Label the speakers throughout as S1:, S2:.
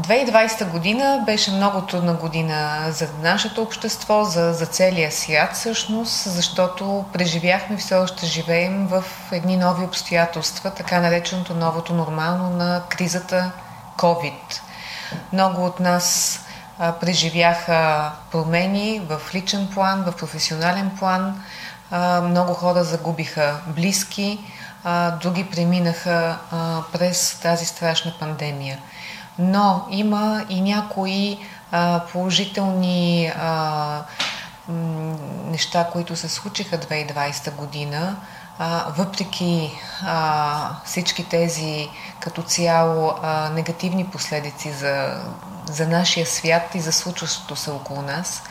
S1: 2020 година беше много трудна година за нашето общество, за, за целия свят всъщност, защото преживяхме, все още живеем в едни нови обстоятелства, така нареченото новото нормално на кризата COVID. Много от нас а, преживяха промени в личен план, в професионален план. А, много хора загубиха близки, а, други преминаха през тази страшна пандемия. Но има и някои а, положителни а, неща, които се случиха 2020 година, а, въпреки а, всички тези като цяло а, негативни последици за, за нашия свят и за случващото се около нас.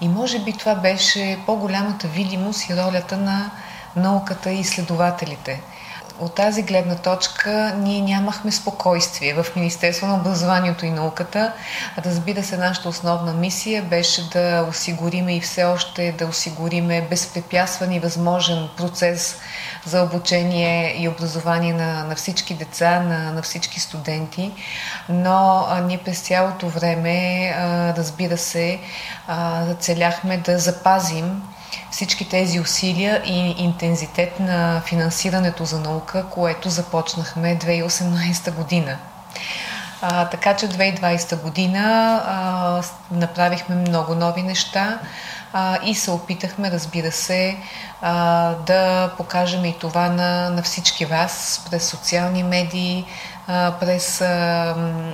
S1: И може би това беше по-голямата видимост и ролята на науката и изследователите – от тази гледна точка ние нямахме спокойствие в Министерство на образованието и науката. Разбира се, нашата основна мисия беше да осигуриме и все още да осигуриме безпрепятстван и възможен процес за обучение и образование на, на всички деца, на, на всички студенти. Но а, ние през цялото време, а, разбира се, а, целяхме да запазим всички тези усилия и интензитет на финансирането за наука, което започнахме 2018 година. А, така че 2020 година а, направихме много нови неща а, и се опитахме, разбира се, а, да покажем и това на, на всички вас през социални медии, а, през а,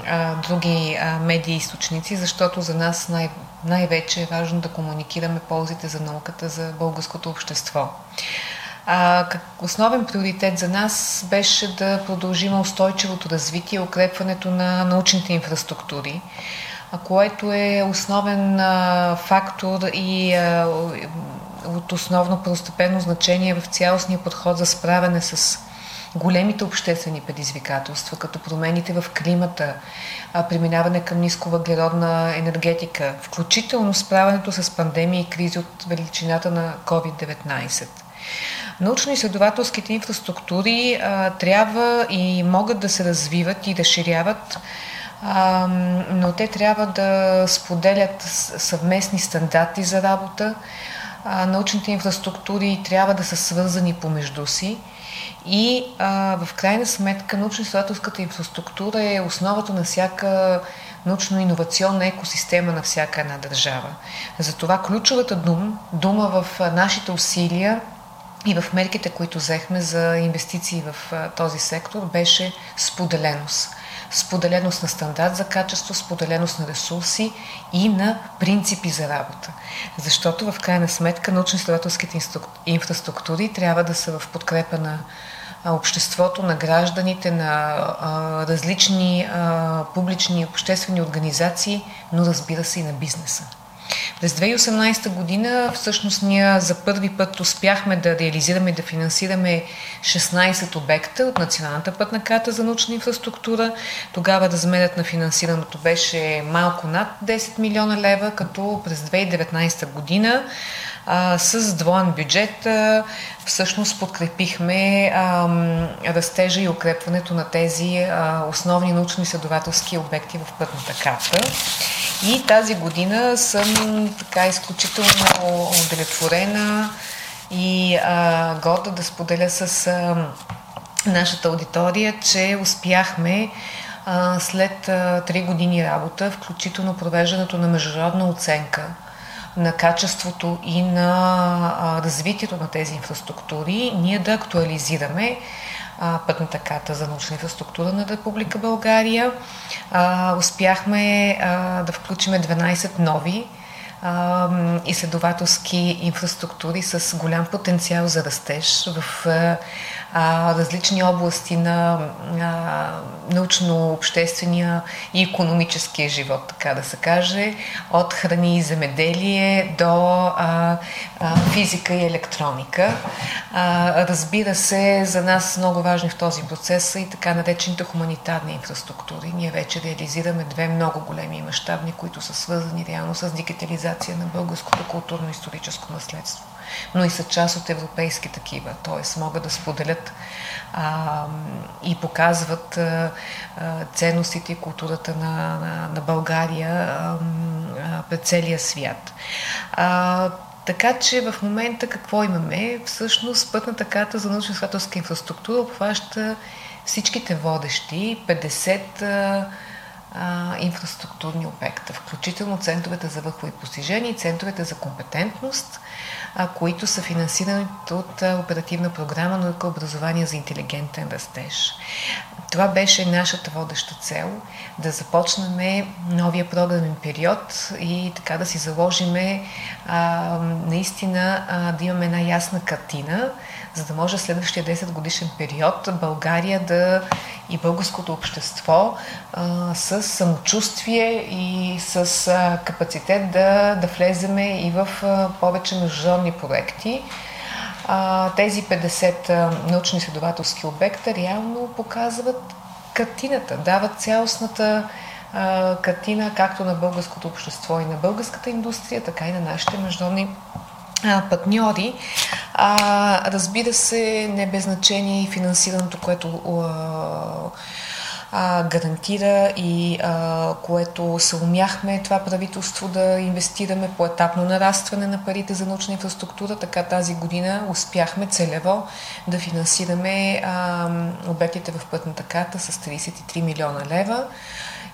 S1: а, други а, медии източници, защото за нас най- най-вече е важно да комуникираме ползите за науката за българското общество. А, как основен приоритет за нас беше да продължим устойчивото развитие, укрепването на научните инфраструктури, което е основен а, фактор и а, от основно първостепенно значение в цялостния подход за справяне с големите обществени предизвикателства, като промените в климата, преминаване към нисковъглеродна енергетика, включително справянето с пандемии и кризи от величината на COVID-19. Научно-изследователските инфраструктури а, трябва и могат да се развиват и разширяват, а, но те трябва да споделят съвместни стандарти за работа. А, научните инфраструктури трябва да са свързани помежду си и а, в крайна сметка научно-изследователската инфраструктура е основата на всяка научно-инновационна екосистема на всяка една държава. Затова ключовата дума, дума в нашите усилия и в мерките, които взехме за инвестиции в този сектор, беше споделеност. Споделеност на стандарт за качество, споделеност на ресурси и на принципи за работа. Защото в крайна сметка научно-изследователските инфраструктури трябва да са в подкрепа на обществото, на гражданите, на различни публични и обществени организации, но разбира се и на бизнеса. През 2018 година всъщност ние за първи път успяхме да реализираме да финансираме 16 обекта от Националната пътна карта за научна инфраструктура. Тогава размерът на финансирането беше малко над 10 милиона лева, като през 2019 година а, с двоен бюджет а, всъщност подкрепихме а, растежа и укрепването на тези а, основни научно-изследователски обекти в пътната карта. И тази година съм така изключително удовлетворена и а, горда да споделя с а, нашата аудитория, че успяхме а, след 3 години работа, включително провеждането на международна оценка на качеството и на развитието на тези инфраструктури, ние да актуализираме пътната карта за научна инфраструктура на Република България. Успяхме да включиме 12 нови изследователски инфраструктури с голям потенциал за растеж в а, различни области на а, научно-обществения и економическия живот, така да се каже, от храни и земеделие до а, а, физика и електроника. А, разбира се, за нас много важни в този процес са и така наречените хуманитарни инфраструктури. Ние вече реализираме две много големи мащабни, които са свързани реално с дигитализация на българското културно-историческо наследство, но и са част от европейски такива, т.е. могат да споделят а, и показват а, ценностите и културата на, на, на България а, пред целия свят. А, така че в момента какво имаме? Всъщност пътната карта за научно-изследователска инфраструктура обхваща всичките водещи 50 а, а, инфраструктурни обекта, включително центровете за върхови постижения и центровете за компетентност, които са финансирани от оперативна програма Наука образование за интелигентен растеж. Това беше нашата водеща цел да започнем новия програмен период и така да си заложиме наистина да имаме една ясна картина, за да може следващия 10 годишен период България да и българското общество а, с самочувствие и с а, капацитет да, да влеземе и в а, повече международни проекти. А, тези 50 научно-изследователски обекта реално показват картината, дават цялостната а, картина както на българското общество и на българската индустрия, така и на нашите международни партньори. А, разбира се, не без значение и финансирането, което а, гарантира и а, което се умяхме това правителство да инвестираме по етапно нарастване на парите за научна инфраструктура. Така тази година успяхме целево да финансираме а, обектите в пътната карта с 33 милиона лева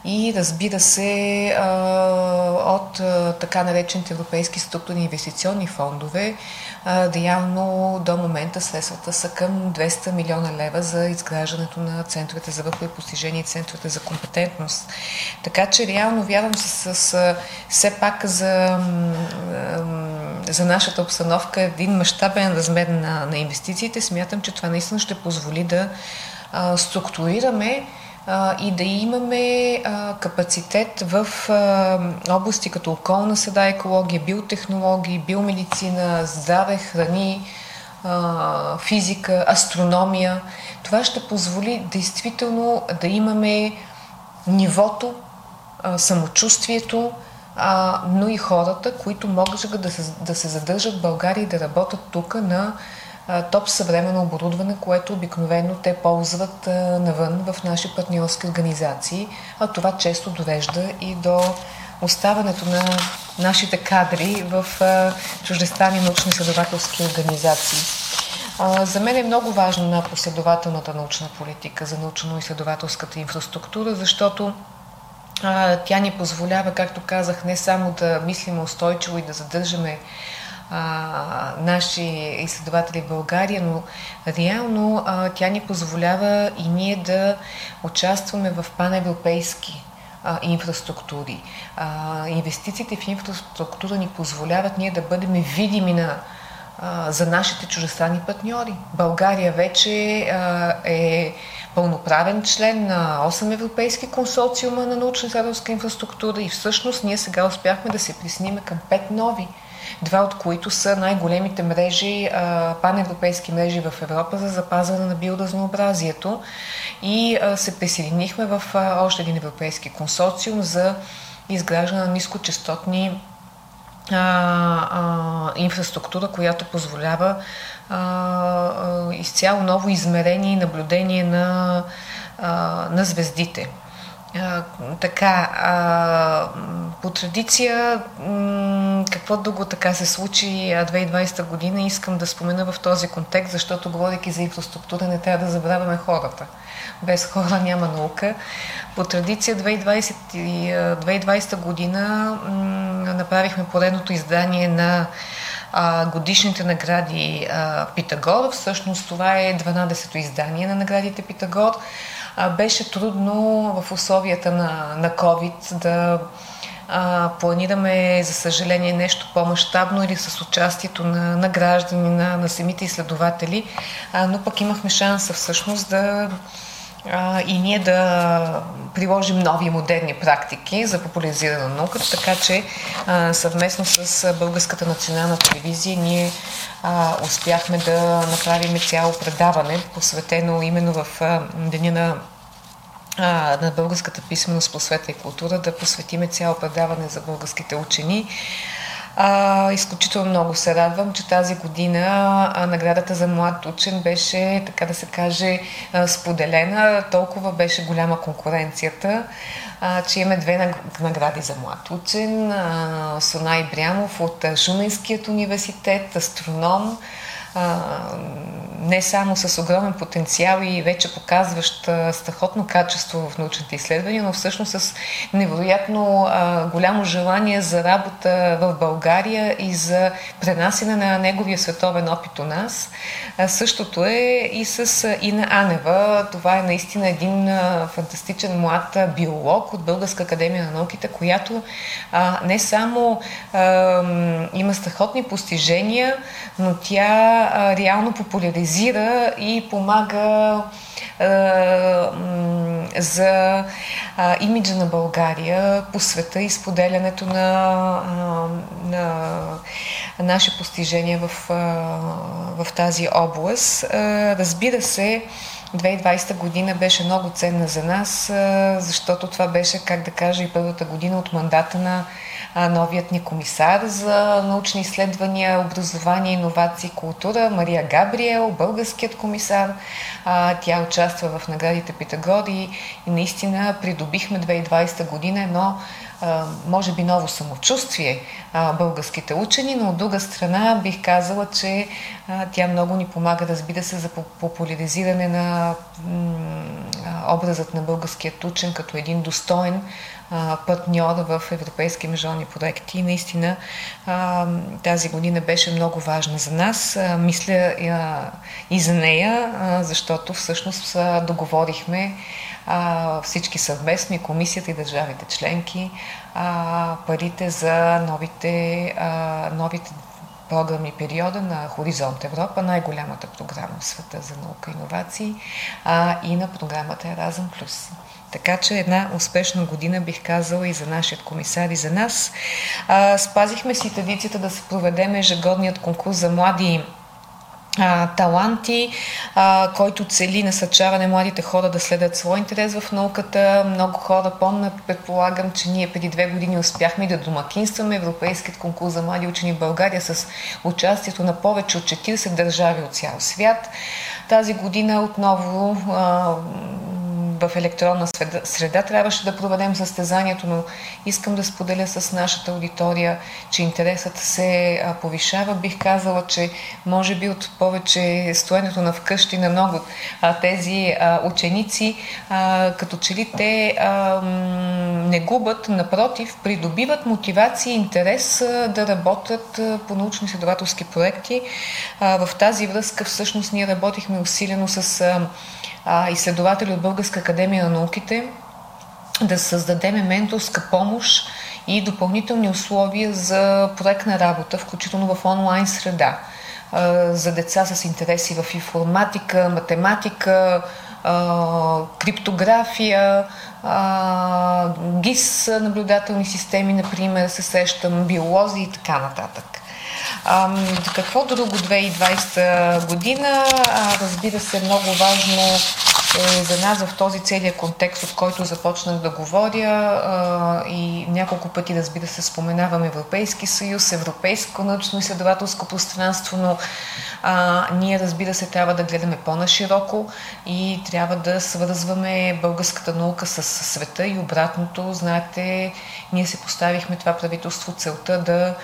S1: и разбира се от така наречените европейски структурни инвестиционни фондове, реално до момента средствата са към 200 милиона лева за изграждането на центровете за върхови постижения и центровете за компетентност. Така че реално вярвам с, с все пак за, за нашата обстановка един мащабен размер на, на инвестициите. Смятам, че това наистина ще позволи да структурираме а, и да имаме а, капацитет в а, области като околна среда, екология, биотехнологии, биомедицина, здраве, храни, а, физика, астрономия. Това ще позволи действително да имаме нивото, а, самочувствието, а, но и хората, които могат да се, да се задържат в България и да работят тук на топ съвременно оборудване, което обикновено те ползват навън в наши партньорски организации, а това често довежда и до оставането на нашите кадри в чуждестранни научно-изследователски организации. За мен е много важна на последователната научна политика за научно-изследователската инфраструктура, защото тя ни позволява, както казах, не само да мислим устойчиво и да задържаме а, наши изследователи в България, но реално а, тя ни позволява и ние да участваме в паневропейски инфраструктури. А, инвестициите в инфраструктура ни позволяват ние да бъдем видими на, а, за нашите чужестранни партньори. България вече а, е пълноправен член на 8 европейски консорциума на научно-изследователска инфраструктура и всъщност ние сега успяхме да се присниме към 5 нови два от които са най-големите мрежи, паневропейски мрежи в Европа за запазване на биоразнообразието. И се присъединихме в още един европейски консорциум за изграждане на нискочастотни а, а, инфраструктура, която позволява а, а, изцяло ново измерение и наблюдение на, а, на звездите. Така, а, по традиция, м- какво друго така се случи 2020 година, искам да спомена в този контекст, защото говоряки за инфраструктура не трябва да забравяме хората. Без хора няма наука. По традиция 2020, 2020 година м- направихме поредното издание на а, годишните награди а, Питагор. Всъщност това е 12-то издание на наградите Питагор беше трудно в условията на, на COVID да а, планираме, за съжаление, нещо по-масштабно или с участието на, на граждани, на, на самите изследователи, а, но пък имахме шанса всъщност да а, и ние да приложим нови модерни практики за популяризиране на науката, така че а, съвместно с Българската национална телевизия ние а, успяхме да направим цяло предаване, посветено именно в а, Деня на а, на българската писменост, просвета и култура, да посветиме цяло предаване за българските учени. А, изключително много се радвам, че тази година а, наградата за млад учен беше, така да се каже, а, споделена. Толкова беше голяма конкуренцията, а, че имаме две награди за млад учен. А, Сунай Брямов от Шуменският университет, астроном, не само с огромен потенциал и вече показващ страхотно качество в научните изследвания, но всъщност с невероятно голямо желание за работа в България и за пренасене на неговия световен опит у нас. Същото е и с Ина Анева. Това е наистина един фантастичен млад биолог от Българска академия на науките, която не само има страхотни постижения, но тя реално популяризира и помага а, за а, имиджа на България по света и споделянето на, а, на наши постижения в, а, в тази област. А, разбира се, 2020 година беше много ценна за нас, защото това беше, как да кажа, и първата година от мандата на новият ни комисар за научни изследвания, образование, иновации и култура, Мария Габриел, българският комисар. Тя участва в наградите Питагори и наистина придобихме 2020 година едно може би ново самочувствие българските учени, но от друга страна бих казала, че тя много ни помага, разбира се, за популяризиране на образът на българският учен като един достоен партньор в европейски международни проекти. Наистина тази година беше много важна за нас. Мисля и за нея, защото всъщност договорихме всички съвместни, комисията и държавите членки, парите за новите, новите програмни периода на Хоризонт Европа, най-голямата програма в света за наука и иновации, а и на програмата Еразъм Плюс. Така че една успешна година бих казала и за нашия комисар и за нас. А, спазихме си традицията да се проведем ежегодният конкурс за млади а, таланти, а, който цели насъчаване младите хора да следят свой интерес в науката. Много хора помнят, предполагам, че ние преди две години успяхме да домакинстваме Европейският конкурс за млади учени в България с участието на повече от 40 държави от цял свят. Тази година отново а, в електронна среда, среда трябваше да проведем състезанието, но искам да споделя с нашата аудитория, че интересът се повишава. Бих казала, че може би от повече стоенето на вкъщи на много тези ученици, като че ли те не губят, напротив, придобиват мотивация и интерес да работят по научно-изследователски проекти. В тази връзка всъщност ние работихме усилено с изследователи от Българска академия на науките да създадем менторска помощ и допълнителни условия за проектна работа, включително в онлайн среда, за деца с интереси в информатика, математика, криптография, ГИС наблюдателни системи, например, се сещам, биолози и така нататък. Какво друго 2020 година? Разбира се, много важно е за нас в този целият контекст, от който започнах да говоря и няколко пъти, разбира се, споменавам Европейски съюз, Европейско научно-изследователско пространство, но а, ние, разбира се, трябва да гледаме по-нашироко и трябва да свързваме българската наука с света и обратното. Знаете, ние се поставихме това правителство целта да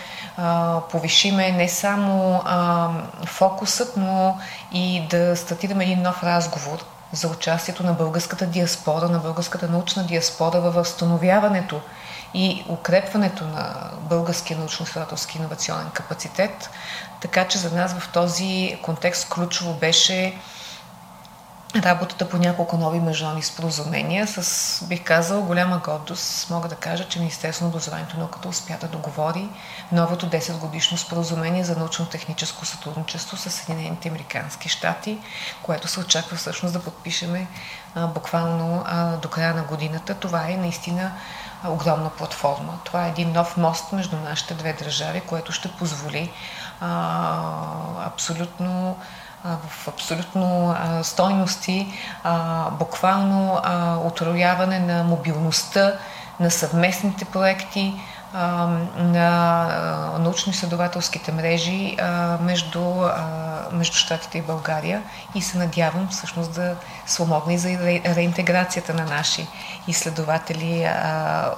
S1: а, повишиме не само а, фокусът, но и да стартираме един нов разговор за участието на българската диаспора, на българската научна диаспора във възстановяването и укрепването на българския научно-изследователски инновационен капацитет. Така че за нас в този контекст ключово беше работата по няколко нови международни споразумения. С, бих казал, голяма гордост мога да кажа, че Министерството на образованието и науката успя да договори новото 10 годишно споразумение за научно-техническо сътрудничество с Съединените Американски щати, което се очаква всъщност да подпишеме а, буквално а, до края на годината. Това е наистина огромна платформа. Това е един нов мост между нашите две държави, което ще позволи а, абсолютно в абсолютно а, стойности, а, буквално а, отрояване на мобилността, на съвместните проекти, на научно-изследователските мрежи между, между Штатите и България и се надявам всъщност да спомогне и за реинтеграцията на наши изследователи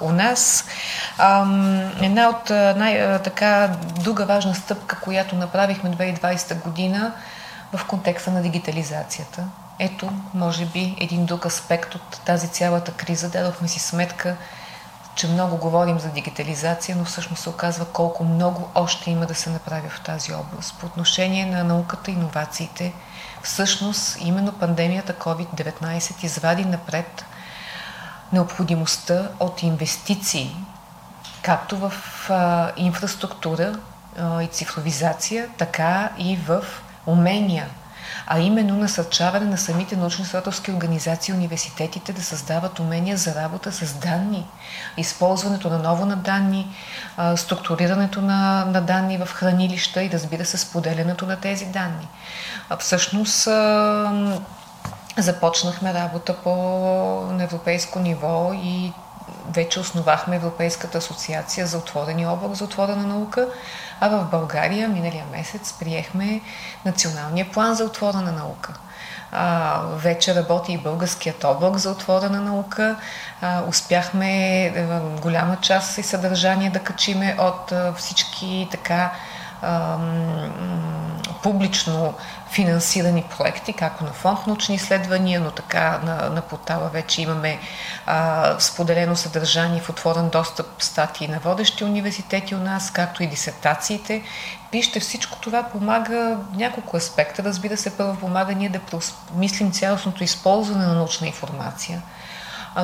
S1: у нас. Една от най-така друга важна стъпка, която направихме 2020 година в контекста на дигитализацията. Ето, може би, един друг аспект от тази цялата криза. Дадохме си сметка, че много говорим за дигитализация, но всъщност се оказва колко много още има да се направи в тази област. По отношение на науката и иновациите, всъщност именно пандемията COVID-19 извади напред необходимостта от инвестиции, както в а, инфраструктура а, и цифровизация, така и в умения, а именно насърчаване на самите научно-изследователски организации и университетите да създават умения за работа с данни, използването на ново на данни, структурирането на, на данни в хранилища и разбира се споделянето на тези данни. Всъщност започнахме работа по на европейско ниво и вече основахме Европейската асоциация за отворени облак за отворена наука, а в България миналия месец приехме Националния план за отворена наука. А, вече работи и българският облак за отворена наука. А, успяхме а, голяма част и съдържание да качиме от а, всички така публично финансирани проекти, както на фонд научни изследвания, но така на, на портала вече имаме а, споделено съдържание в отворен достъп статии на водещи университети у нас, както и дисертациите. Вижте, всичко това помага няколко аспекта. Разбира се, първо помага ние да мислим цялостното използване на научна информация.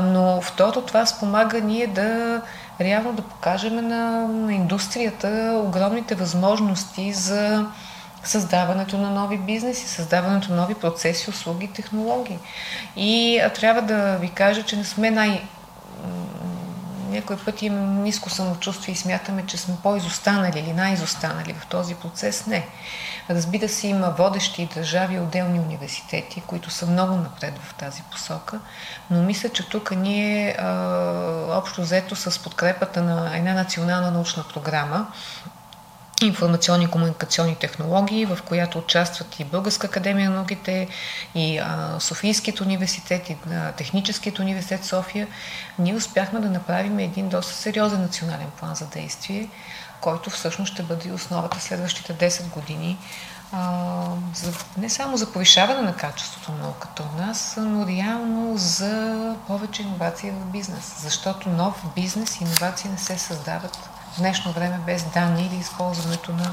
S1: Но второ, това спомага ние да реално да покажем на, на индустрията огромните възможности за създаването на нови бизнеси, създаването на нови процеси, услуги, технологии. И а, трябва да ви кажа, че не сме най- някой път имаме ниско самочувствие и смятаме, че сме по-изостанали или най-изостанали в този процес. Не. Разбира се, има водещи държави и отделни университети, които са много напред в тази посока, но мисля, че тук ние общо взето с подкрепата на една национална научна програма, информационни и комуникационни технологии, в която участват и Българска академия на науките, и а, Софийският университет, и а, Техническият университет София, ние успяхме да направим един доста сериозен национален план за действие, който всъщност ще бъде основата следващите 10 години а, за, не само за повишаване на качеството на науката у нас, но реално за повече иновации в бизнес. Защото нов бизнес и иновации не се създават днешно време без данни или използването на,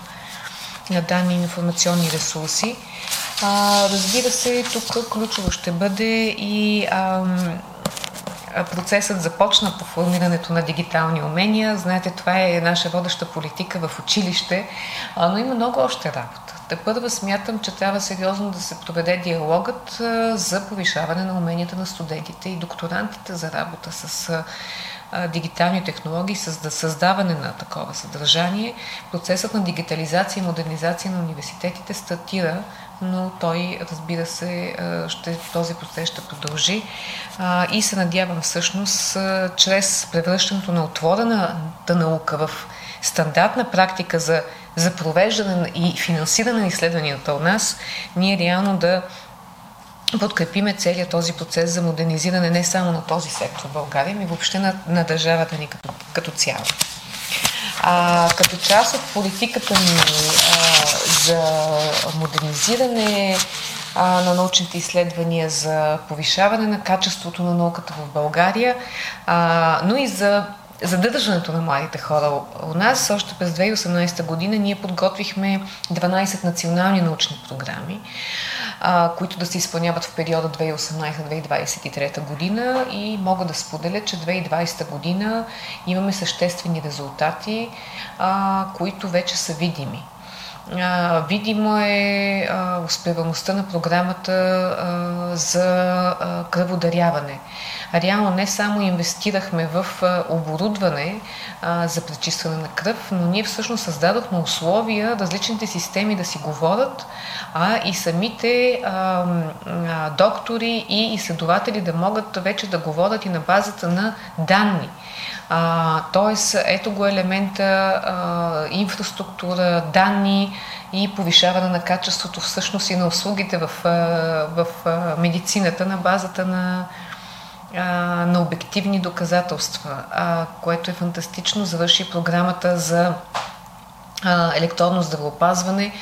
S1: на данни и информационни ресурси. А, разбира се, тук ключово ще бъде и ам, процесът започна по формирането на дигитални умения. Знаете, това е наша водеща политика в училище, но има много още работа. Те първа смятам, че трябва сериозно да се проведе диалогът за повишаване на уменията на студентите и докторантите за работа с дигитални технологии, с създаване на такова съдържание. Процесът на дигитализация и модернизация на университетите стартира но той, разбира се, ще, този процес ще продължи и се надявам всъщност, чрез превръщането на отворената наука в стандартна практика за, за провеждане и финансиране на изследванията у нас, ние реално да подкрепиме целият този процес за модернизиране не само на този сектор в България, ми въобще на, на държавата ни като, като цяло. А, като част от политиката ни а, за модернизиране а, на научните изследвания, за повишаване на качеството на науката в България, а, но и за задържането на младите хора у нас. Още през 2018 година ние подготвихме 12 национални научни програми, а, които да се изпълняват в периода 2018-2023 година и мога да споделя, че 2020 година имаме съществени резултати, а, които вече са видими. А, видимо е а, успеваността на програмата а, за а, кръводаряване. Реално не само инвестирахме в оборудване а, за пречистване на кръв, но ние всъщност създадохме условия различните системи да си говорят, а и самите а, а, доктори и изследователи да могат вече да говорят и на базата на данни. А, тоест, ето го елемента а, инфраструктура, данни и повишаване на качеството всъщност и на услугите в, в медицината на базата на, на обективни доказателства, което е фантастично. Завърши програмата за електронно здравеопазване,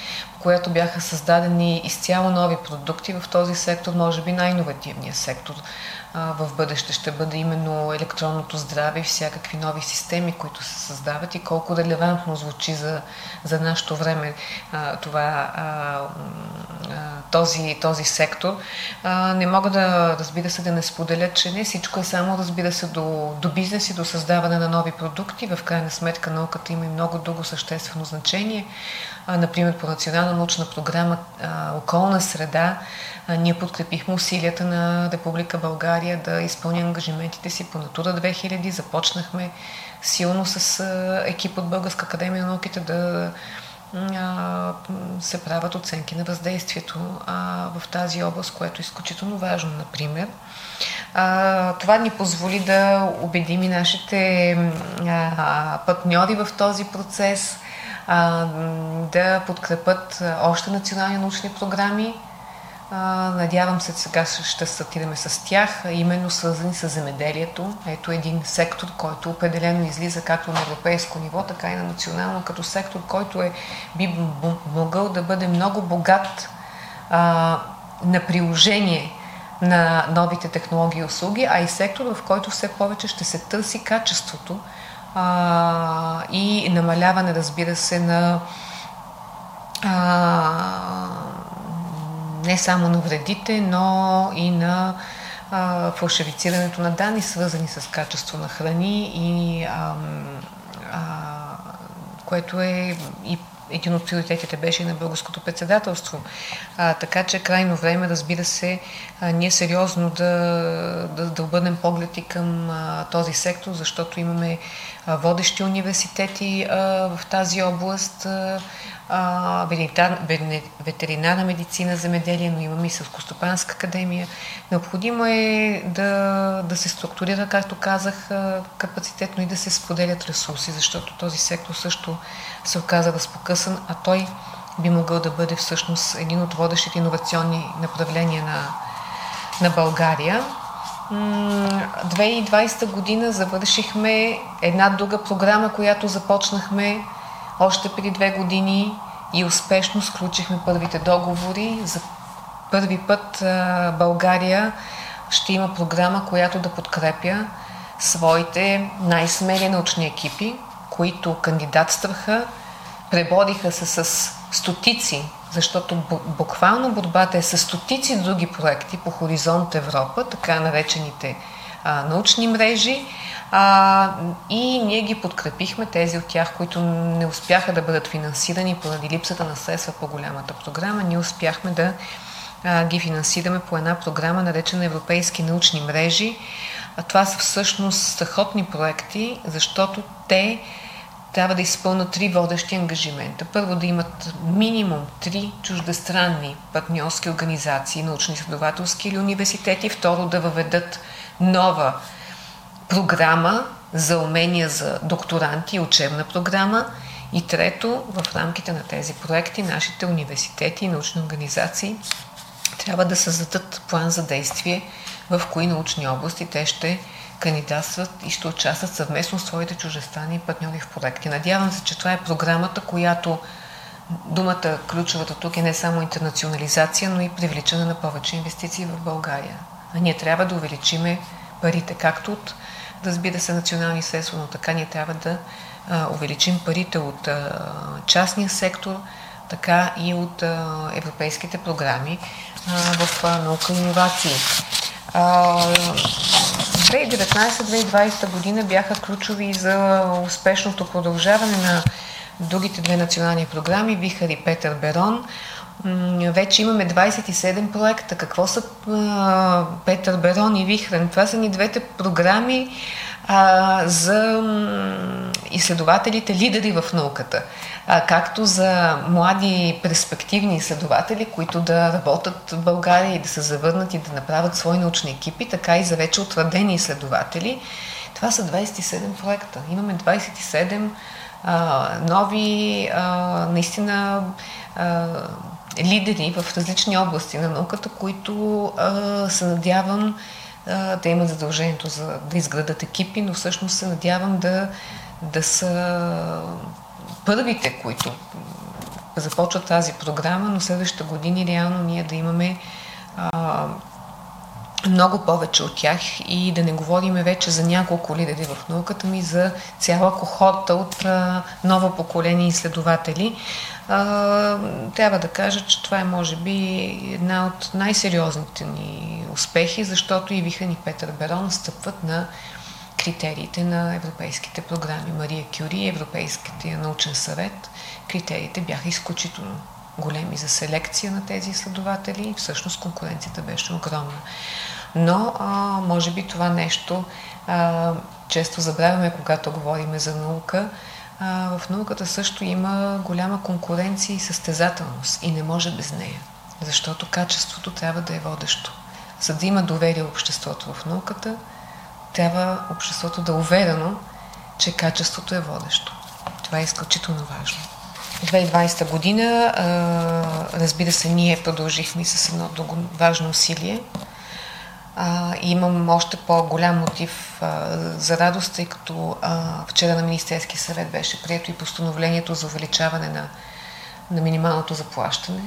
S1: която бяха създадени изцяло нови продукти в този сектор, може би най-инновативният сектор в бъдеще ще бъде именно електронното здраве и всякакви нови системи, които се създават и колко релевантно звучи за, за нашето време това, този, този сектор. Не мога да, разбира се, да не споделя, че не всичко е само, разбира се, до, до бизнес и до създаване на нови продукти. В крайна сметка науката има и много друго съществено значение. Например, по научна програма Околна среда ние подкрепихме усилията на Република България да изпълни ангажиментите си по Натура 2000. Започнахме силно с екип от Българска академия на науките да се правят оценки на въздействието в тази област, което е изключително важно, например. Това ни позволи да убедим и нашите партньори в този процес, да подкрепят още национални научни програми, Надявам се, сега ще стартираме с тях, именно свързани с земеделието. Ето един сектор, който определено излиза както на европейско ниво, така и на национално, като сектор, който е, би могъл да бъде много богат а, на приложение на новите технологии и услуги, а и сектор, в който все повече ще се търси качеството а, и намаляване, разбира се, на а, не само на вредите, но и на а, фалшифицирането на данни, свързани с качество на храни и а, а, което е и един от приоритетите беше и на българското председателство. А, така че крайно време, разбира се, а, ние сериозно да, да, да обърнем поглед и към а, този сектор, защото имаме а, водещи университети а, в тази област. А, ветеринарна медицина, земеделие, но имаме и Селскостопанска академия. Необходимо е да, да се структурира, както казах, капацитетно и да се споделят ресурси, защото този сектор също се оказа разпокъсан, а той би могъл да бъде всъщност един от водещите иновационни направления на, на България. 2020 година завършихме една друга програма, която започнахме още преди две години и успешно сключихме първите договори. За първи път България ще има програма, която да подкрепя своите най-смели научни екипи, които кандидатстваха, пребодиха се с стотици, защото буквално борбата е с стотици други проекти по Хоризонт Европа, така наречените а, научни мрежи, а, и ние ги подкрепихме, тези от тях, които не успяха да бъдат финансирани поради липсата на средства по голямата програма, ние успяхме да а, ги финансираме по една програма, наречена Европейски научни мрежи. А това са всъщност страхотни проекти, защото те трябва да изпълнят три водещи ангажимента. Първо да имат минимум три чуждестранни партньорски организации, научно-изследователски или университети. Второ да въведат нова програма за умения за докторанти и учебна програма. И трето, в рамките на тези проекти, нашите университети и научни организации трябва да създадат план за действие в кои научни области те ще кандидатстват и ще участват съвместно с своите чужестранни партньори в проекти. Надявам се, че това е програмата, която думата ключовата тук е не само интернационализация, но и привличане на повече инвестиции в България. А ние трябва да увеличиме парите, както от разбира се, национални средства, но така ние трябва да а, увеличим парите от а, частния сектор, така и от а, европейските програми а, в а, наука и инновации. 2019-2020 година бяха ключови за успешното продължаване на другите две национални програми, Вихар и Петър Берон. Вече имаме 27 проекта. Какво са Петър Берон и Вихрен? Това са ни двете програми а, за изследователите, лидери в науката. А, както за млади перспективни изследователи, които да работят в България и да се завърнат и да направят свои научни екипи, така и за вече утвърдени изследователи. Това са 27 проекта. Имаме 27 а, нови, а, наистина, а, лидери в различни области на науката, които а, се надявам да имат задължението за да изградат екипи, но всъщност се надявам да, да са първите, които започват тази програма, но следващата години реално ние да имаме а, много повече от тях и да не говориме вече за няколко лидери в науката ми, за цяла кохорта от а, ново поколение изследователи. А, трябва да кажа, че това е може би една от най-сериозните ни успехи, защото и Вихан и Петър Берон стъпват на критериите на европейските програми. Мария Кюри, Европейския научен съвет, критериите бяха изключително големи за селекция на тези изследователи и всъщност конкуренцията беше огромна. Но, а, може би това нещо а, често забравяме, когато говорим за наука. А, в науката също има голяма конкуренция и състезателност и не може без нея, защото качеството трябва да е водещо. За да има доверие обществото в науката, трябва обществото да е уверено, че качеството е водещо. Това е изключително важно. 2020 година, разбира се, ние продължихме с едно важно усилие. Имам още по-голям мотив за радост, тъй като вчера на Министерски съвет беше прието и постановлението за увеличаване на, на минималното заплащане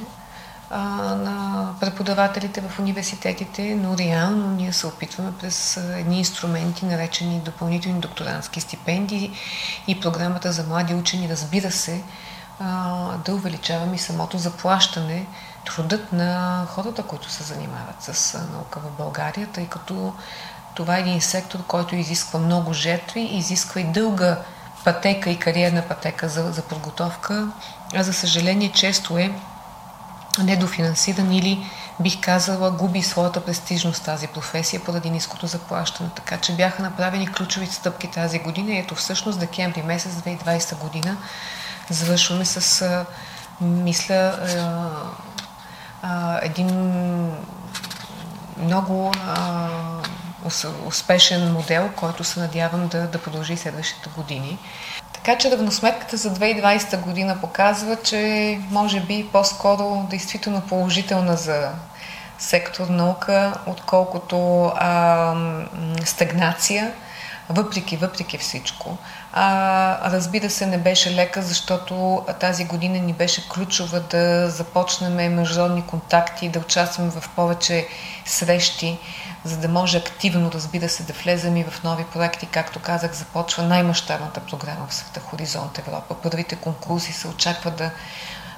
S1: на преподавателите в университетите, но реално ние се опитваме през едни инструменти, наречени допълнителни докторантски стипендии и програмата за млади учени, разбира се, да увеличаваме и самото заплащане, трудът на хората, които се занимават с наука в България, тъй като това е един сектор, който изисква много жертви, изисква и дълга пътека и кариерна пътека за, за подготовка, а за съжаление често е недофинансиран или бих казала губи своята престижност тази професия поради ниското заплащане. Така че бяха направени ключови стъпки тази година. Ето всъщност декември месец 2020 година завършваме с, мисля, един много успешен модел, който се надявам да, да продължи следващите години. Така че равносметката за 2020 година показва, че може би по-скоро действително положителна за сектор наука, отколкото а, стагнация, въпреки, въпреки всичко. А, разбира се, не беше лека, защото тази година ни беше ключова да започнем международни контакти, да участваме в повече срещи, за да може активно, разбира се, да влезем и в нови проекти. Както казах, започва най-мащабната програма в света Хоризонт Европа. Първите конкурси се очаква да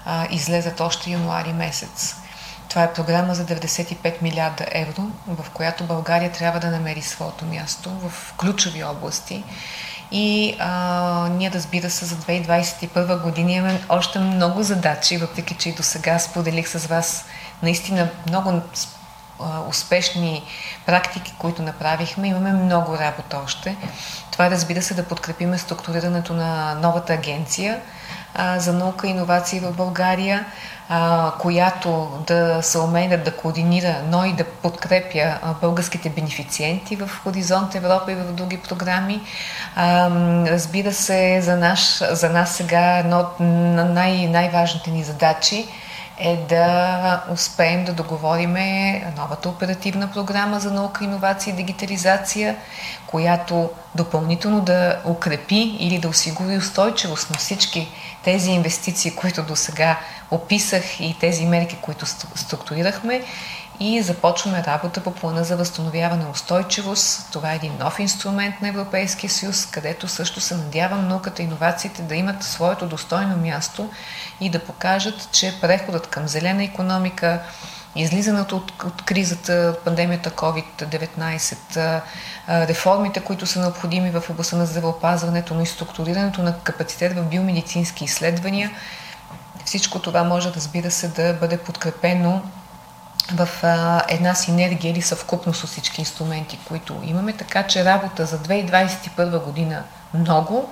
S1: а, излезат още януари месец. Това е програма за 95 милиарда евро, в която България трябва да намери своето място в ключови области. И а, ние, разбира се, за 2021 година имаме още много задачи, въпреки че и до сега споделих с вас наистина много успешни практики, които направихме. Имаме много работа още. Това разбира се да подкрепиме структурирането на новата агенция а, за наука и иновации в България, а, която да се умее да координира, но и да подкрепя а, българските бенефициенти в Хоризонт Европа и в други програми. А, разбира се, за, наш, за нас сега едно от най- най-важните ни задачи е да успеем да договориме новата оперативна програма за наука, иновация и дигитализация, която допълнително да укрепи или да осигури устойчивост на всички тези инвестиции, които до сега описах и тези мерки, които структурирахме и започваме работа по плана за възстановяване устойчивост. Това е един нов инструмент на Европейския съюз, където също се надявам науката и иновациите да имат своето достойно място и да покажат, че преходът към зелена економика, излизането от, от кризата, пандемията COVID-19, реформите, които са необходими в областта на здравеопазването, но и структурирането на капацитет в биомедицински изследвания, всичко това може, разбира се, да бъде подкрепено в една синергия или съвкупност от всички инструменти, които имаме. Така че работа за 2021 година много,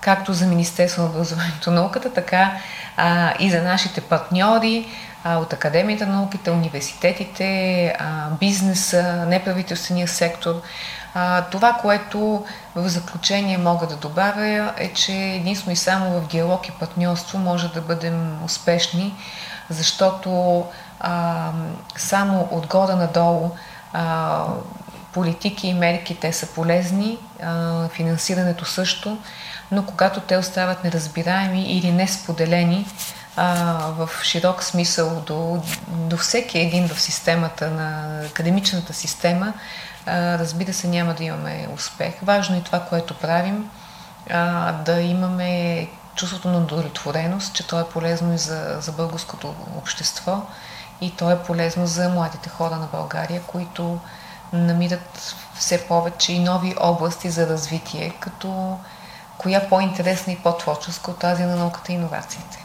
S1: както за Министерство на образованието и науката, така а, и за нашите партньори от Академията на науките, университетите, бизнеса, неправителствения сектор. Това, което в заключение мога да добавя е, че единствено и само в диалог и партньорство може да бъдем успешни, защото само отгоре надолу политики и мерки те са полезни, финансирането също, но когато те остават неразбираеми или несподелени, а, в широк смисъл до, до всеки един в системата на академичната система, а, разбира се, няма да имаме успех. Важно е това, което правим, а, да имаме чувството на удовлетвореност, че то е полезно и за, за българското общество и то е полезно за младите хора на България, които намират все повече и нови области за развитие, като коя по-интересна и по-творческа от тази на науката и иновациите.